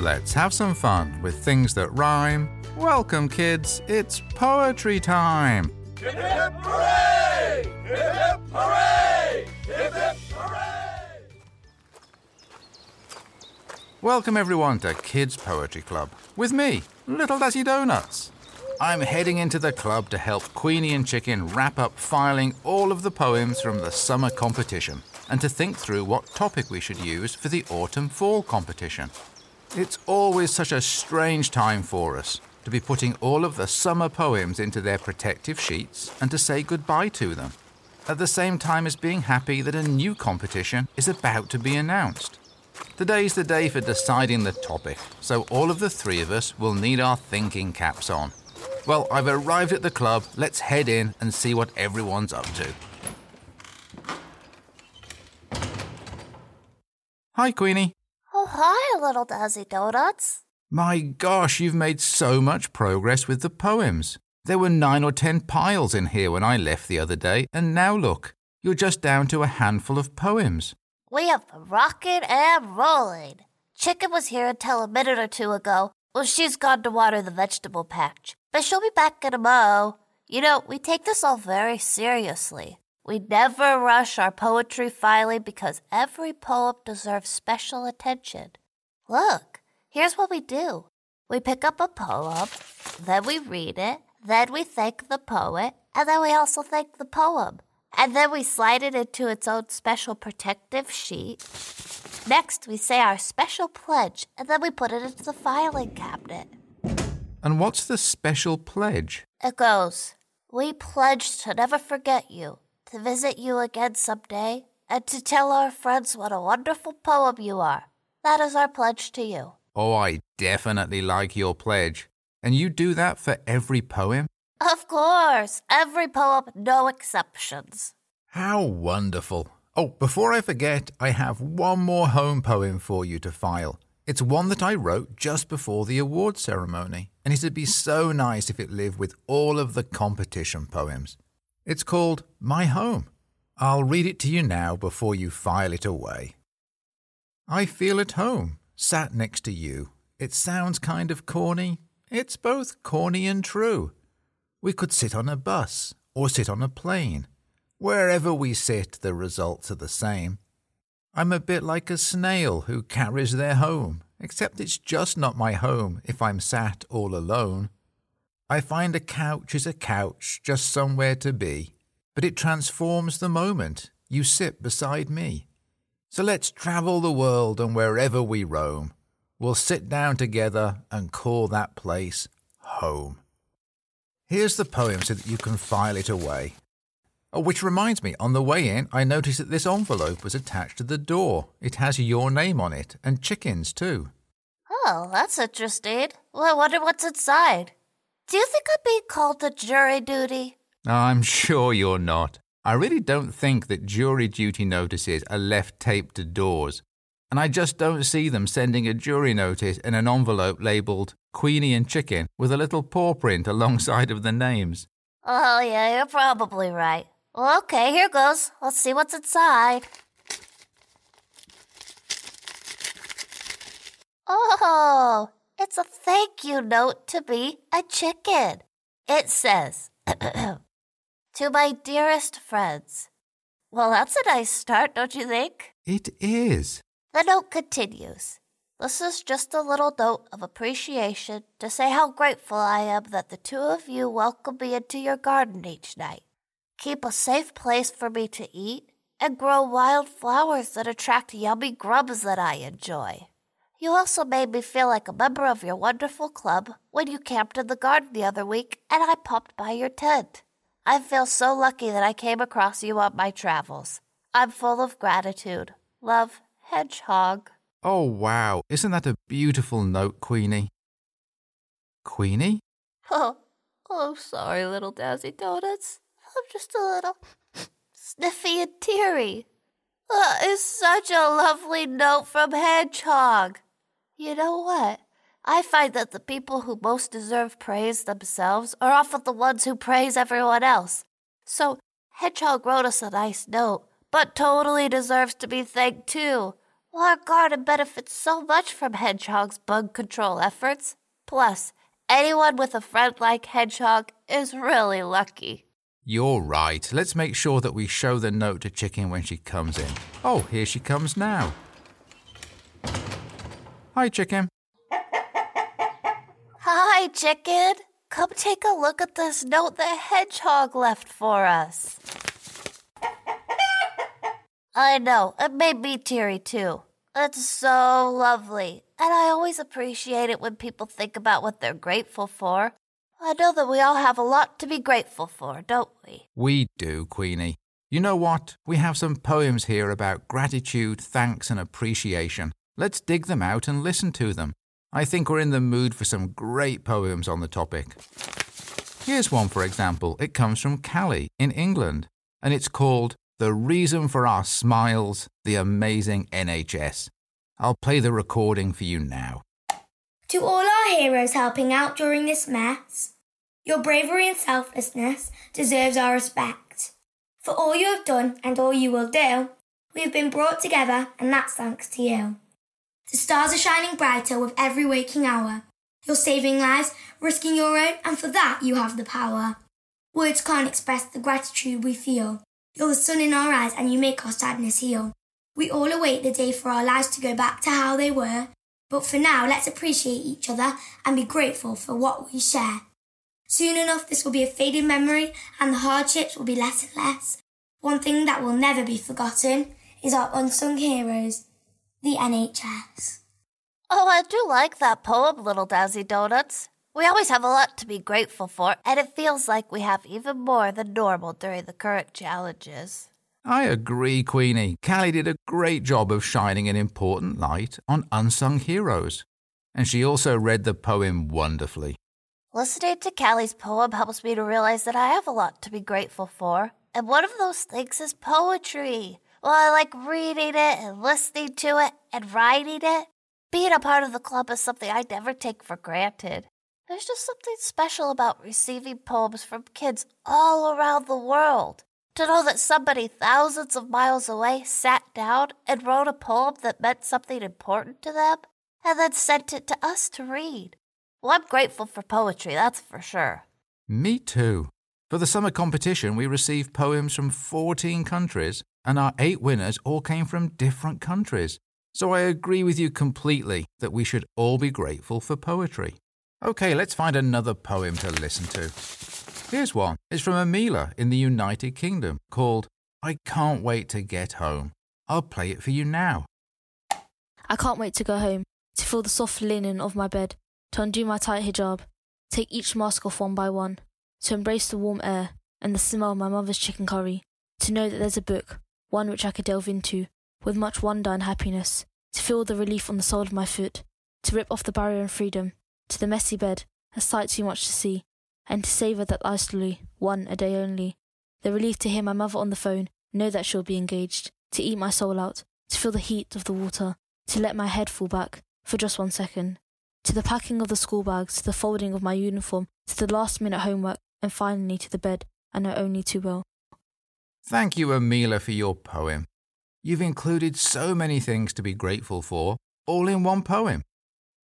Let's have some fun with things that rhyme. Welcome, kids, it's poetry time. Hip hip hooray! Hip hip hooray! Hip hip hooray! Welcome, everyone, to Kids Poetry Club with me, Little Dazzy Donuts. I'm heading into the club to help Queenie and Chicken wrap up filing all of the poems from the summer competition and to think through what topic we should use for the autumn fall competition. It's always such a strange time for us to be putting all of the summer poems into their protective sheets and to say goodbye to them, at the same time as being happy that a new competition is about to be announced. Today's the day for deciding the topic, so all of the three of us will need our thinking caps on. Well, I've arrived at the club. Let's head in and see what everyone's up to. Hi, Queenie. Hi, little Dazzy Donuts. My gosh, you've made so much progress with the poems. There were nine or ten piles in here when I left the other day, and now look, you're just down to a handful of poems. We have been rocking and rolling. Chicken was here until a minute or two ago. Well, she's gone to water the vegetable patch, but she'll be back in a mo. You know, we take this all very seriously. We never rush our poetry filing because every poem deserves special attention. Look, here's what we do. We pick up a poem, then we read it, then we thank the poet, and then we also thank the poem. And then we slide it into its own special protective sheet. Next, we say our special pledge, and then we put it into the filing cabinet. And what's the special pledge? It goes, We pledge to never forget you, to visit you again someday, and to tell our friends what a wonderful poem you are. That is our pledge to you. Oh, I definitely like your pledge. And you do that for every poem? Of course, every poem, no exceptions. How wonderful. Oh, before I forget, I have one more home poem for you to file. It's one that I wrote just before the award ceremony, and it'd be so nice if it lived with all of the competition poems. It's called My Home. I'll read it to you now before you file it away. I feel at home, sat next to you. It sounds kind of corny. It's both corny and true. We could sit on a bus or sit on a plane. Wherever we sit, the results are the same. I'm a bit like a snail who carries their home, except it's just not my home if I'm sat all alone. I find a couch is a couch, just somewhere to be, but it transforms the moment you sit beside me. So let's travel the world and wherever we roam, we'll sit down together and call that place home. Here's the poem so that you can file it away. Oh, which reminds me, on the way in, I noticed that this envelope was attached to the door. It has your name on it, and chickens too. Oh, that's interesting. Well, I wonder what's inside. Do you think I'm being called to jury duty? I'm sure you're not. I really don't think that jury duty notices are left taped to doors, and I just don't see them sending a jury notice in an envelope labelled Queenie and Chicken with a little paw print alongside of the names. Oh, yeah, you're probably right. Well, okay, here goes. Let's see what's inside. Oh, it's a thank you note to be a chicken. It says, To my dearest friends. Well, that's a nice start, don't you think? It is. The note continues. This is just a little note of appreciation to say how grateful I am that the two of you welcome me into your garden each night. Keep a safe place for me to eat and grow wild flowers that attract yummy grubs that I enjoy. You also made me feel like a member of your wonderful club when you camped in the garden the other week and I popped by your tent. I feel so lucky that I came across you on my travels. I'm full of gratitude. Love, Hedgehog. Oh, wow. Isn't that a beautiful note, Queenie? Queenie? Oh, oh, sorry, little Dazzy Donuts. I'm just a little sniffy and teary. That is such a lovely note from Hedgehog. You know what? I find that the people who most deserve praise themselves are often the ones who praise everyone else. So, Hedgehog wrote us a nice note, but totally deserves to be thanked too. Well, our garden benefits so much from Hedgehog's bug control efforts. Plus, anyone with a friend like Hedgehog is really lucky. You're right. Let's make sure that we show the note to Chicken when she comes in. Oh, here she comes now. Hi, Chicken. Hi, Chicken. Come take a look at this note the hedgehog left for us. I know, it made me teary too. It's so lovely, and I always appreciate it when people think about what they're grateful for. I know that we all have a lot to be grateful for, don't we? We do, Queenie. You know what? We have some poems here about gratitude, thanks, and appreciation. Let's dig them out and listen to them. I think we're in the mood for some great poems on the topic. Here's one, for example. It comes from Callie in England, and it's called The Reason for Our Smiles, the Amazing NHS. I'll play the recording for you now. To all our heroes helping out during this mess, your bravery and selflessness deserves our respect. For all you have done and all you will do, we have been brought together, and that's thanks to you. The stars are shining brighter with every waking hour. You're saving lives, risking your own, and for that you have the power. Words can't express the gratitude we feel. You're the sun in our eyes, and you make our sadness heal. We all await the day for our lives to go back to how they were, but for now, let's appreciate each other and be grateful for what we share. Soon enough, this will be a faded memory, and the hardships will be less and less. One thing that will never be forgotten is our unsung heroes, the NHS. Oh, I do like that poem, Little Dazzy Donuts. We always have a lot to be grateful for, and it feels like we have even more than normal during the current challenges. I agree, Queenie. Callie did a great job of shining an important light on unsung heroes. And she also read the poem wonderfully. Listening to Callie's poem helps me to realize that I have a lot to be grateful for. And one of those things is poetry. Well, I like reading it and listening to it and writing it. Being a part of the club is something I never take for granted. There's just something special about receiving poems from kids all around the world. To know that somebody thousands of miles away sat down and wrote a poem that meant something important to them and then sent it to us to read. Well, I'm grateful for poetry, that's for sure. Me too. For the summer competition, we received poems from 14 countries, and our eight winners all came from different countries. So I agree with you completely that we should all be grateful for poetry. Okay, let's find another poem to listen to. Here's one. It's from Amila in the United Kingdom called I Can't Wait to Get Home. I'll play it for you now. I can't wait to go home, to feel the soft linen of my bed, to undo my tight hijab, take each mask off one by one, to embrace the warm air and the smell of my mother's chicken curry, to know that there's a book, one which I could delve into, with much wonder and happiness, to feel the relief on the sole of my foot, to rip off the barrier and freedom, to the messy bed, a sight too much to see, and to savour that icily, one a day only. The relief to hear my mother on the phone, know that she'll be engaged, to eat my soul out, to feel the heat of the water, to let my head fall back for just one second. To the packing of the school bags, to the folding of my uniform, to the last minute homework, and finally to the bed I know only too well. Thank you, Amila, for your poem. You've included so many things to be grateful for, all in one poem.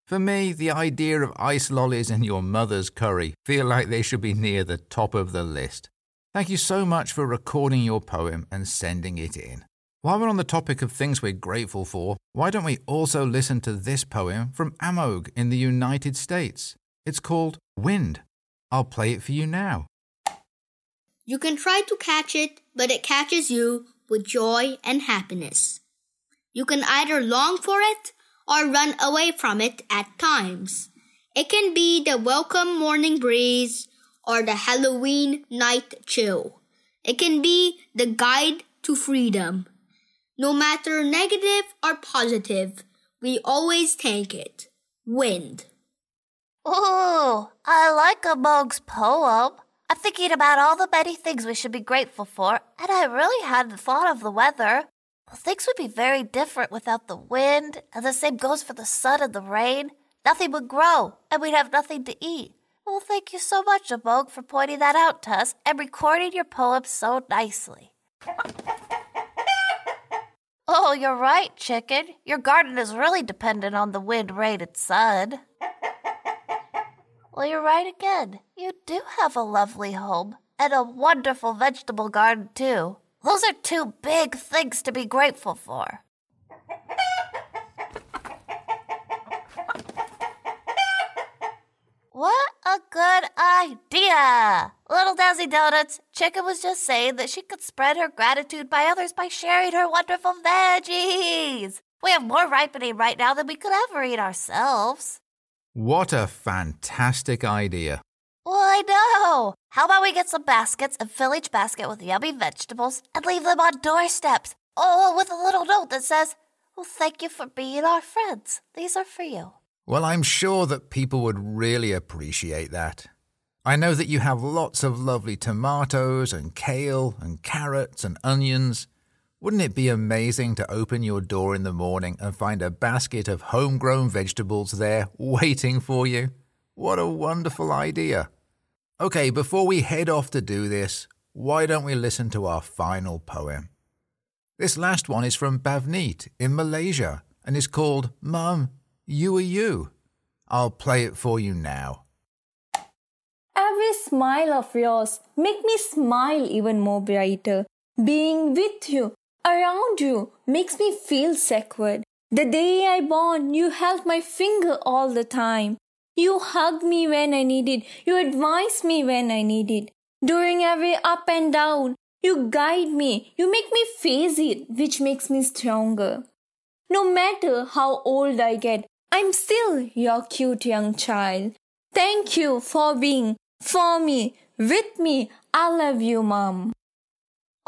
For me, the idea of ice lollies and your mother's curry feel like they should be near the top of the list. Thank you so much for recording your poem and sending it in. While we're on the topic of things we're grateful for, why don't we also listen to this poem from Amog in the United States? It's called Wind. I'll play it for you now. You can try to catch it, but it catches you with joy and happiness. You can either long for it or run away from it at times. It can be the welcome morning breeze or the Halloween night chill. It can be the guide to freedom. No matter negative or positive, we always take it. Wind. Oh, I like Amog's poem. I'm thinking about all the many things we should be grateful for, and I really hadn't thought of the weather. Well, things would be very different without the wind, and the same goes for the sun and the rain. Nothing would grow, and we'd have nothing to eat. Well, thank you so much, Amog, for pointing that out to us and recording your poem so nicely. Oh, you're right, chicken. Your garden is really dependent on the wind, rain, and sun. Well, you're right again. You do have a lovely home and a wonderful vegetable garden, too. Those are two big things to be grateful for. What a good idea! Little Dazzy Donuts, Chicken was just saying that she could spread her gratitude by others by sharing her wonderful veggies. We have more ripening right now than we could ever eat ourselves. What a fantastic idea. Well, I know. How about we get some baskets and fill each basket with yummy vegetables and leave them on doorsteps? Oh, with a little note that says, Well, thank you for being our friends. These are for you. Well, I'm sure that people would really appreciate that. I know that you have lots of lovely tomatoes and kale and carrots and onions. Wouldn't it be amazing to open your door in the morning and find a basket of homegrown vegetables there waiting for you? What a wonderful idea. Okay, before we head off to do this, why don't we listen to our final poem? This last one is from Bavneet in Malaysia and is called Mum, you Are You. I'll play it for you now. Every smile of yours make me smile even more brighter. Being with you, around you, makes me feel sacred. The day I born, you held my finger all the time. You hugged me when I needed. You advised me when I needed. During every up and down, you guide me. You make me face it, which makes me stronger. No matter how old I get, I'm still your cute young child. Thank you for being for me, with me. I love you, Mom.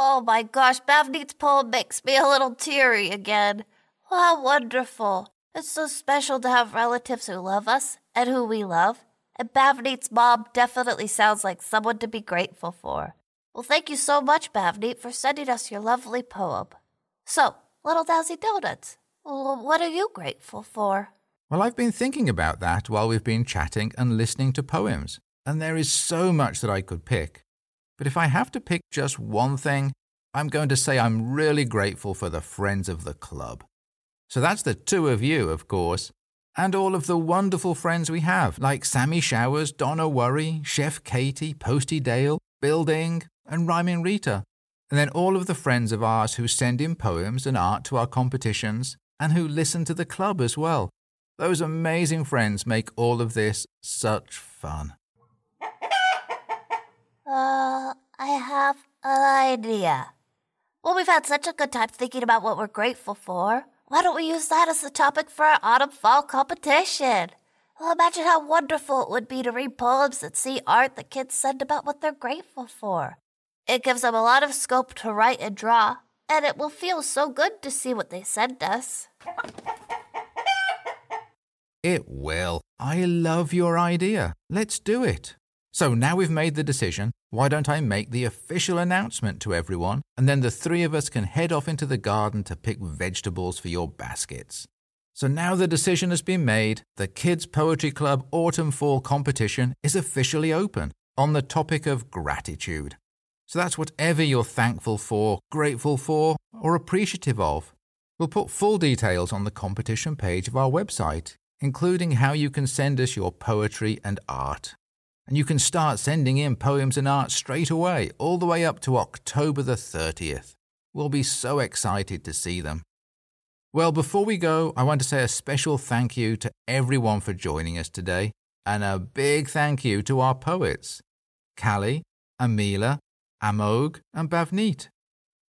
Oh my gosh, Bavneet's poem makes me a little teary again. How wonderful. It's so special to have relatives who love us and who we love. And Bavneet's mom definitely sounds like someone to be grateful for. Well, thank you so much, Bavneet, for sending us your lovely poem. So, Little Dazzy Donuts, what are you grateful for? Well, I've been thinking about that while we've been chatting and listening to poems, and there is so much that I could pick. But if I have to pick just one thing, I'm going to say I'm really grateful for the friends of the club. So that's the two of you, of course, and all of the wonderful friends we have, like Sammy Showers, Donna Worry, Chef Katie, Posty Dale, Building, and Rhyming Rita. And then all of the friends of ours who send in poems and art to our competitions and who listen to the club as well. Those amazing friends make all of this such fun. Uh, I have an idea. Well, we've had such a good time thinking about what we're grateful for. Why don't we use that as the topic for our autumn fall competition? Well, imagine how wonderful it would be to read poems and see art that kids send about what they're grateful for. It gives them a lot of scope to write and draw, and it will feel so good to see what they send us. It will. I love your idea. Let's do it. So now we've made the decision, why don't I make the official announcement to everyone, and then the three of us can head off into the garden to pick vegetables for your baskets. So now the decision has been made, the Kids Poetry Club Autumn Fall competition is officially open on the topic of gratitude. So that's whatever you're thankful for, grateful for, or appreciative of. We'll put full details on the competition page of our website, including how you can send us your poetry and art. And you can start sending in poems and art straight away, all the way up to October the 30th. We'll be so excited to see them. Well, before we go, I want to say a special thank you to everyone for joining us today, and a big thank you to our poets Callie, Amila, Amog, and Bavneet.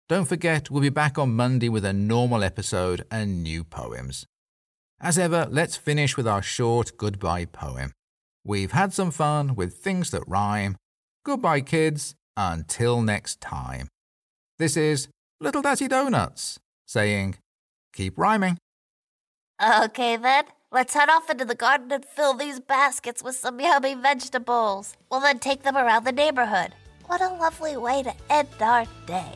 Don't forget, we'll be back on Monday with a normal episode and new poems. As ever, let's finish with our short goodbye poem. We've had some fun with things that rhyme. Goodbye, kids. Until next time. This is Little Dazzy Donuts saying, keep rhyming. Okay, then. Let's head off into the garden and fill these baskets with some yummy vegetables. We'll then take them around the neighborhood. What a lovely way to end our day.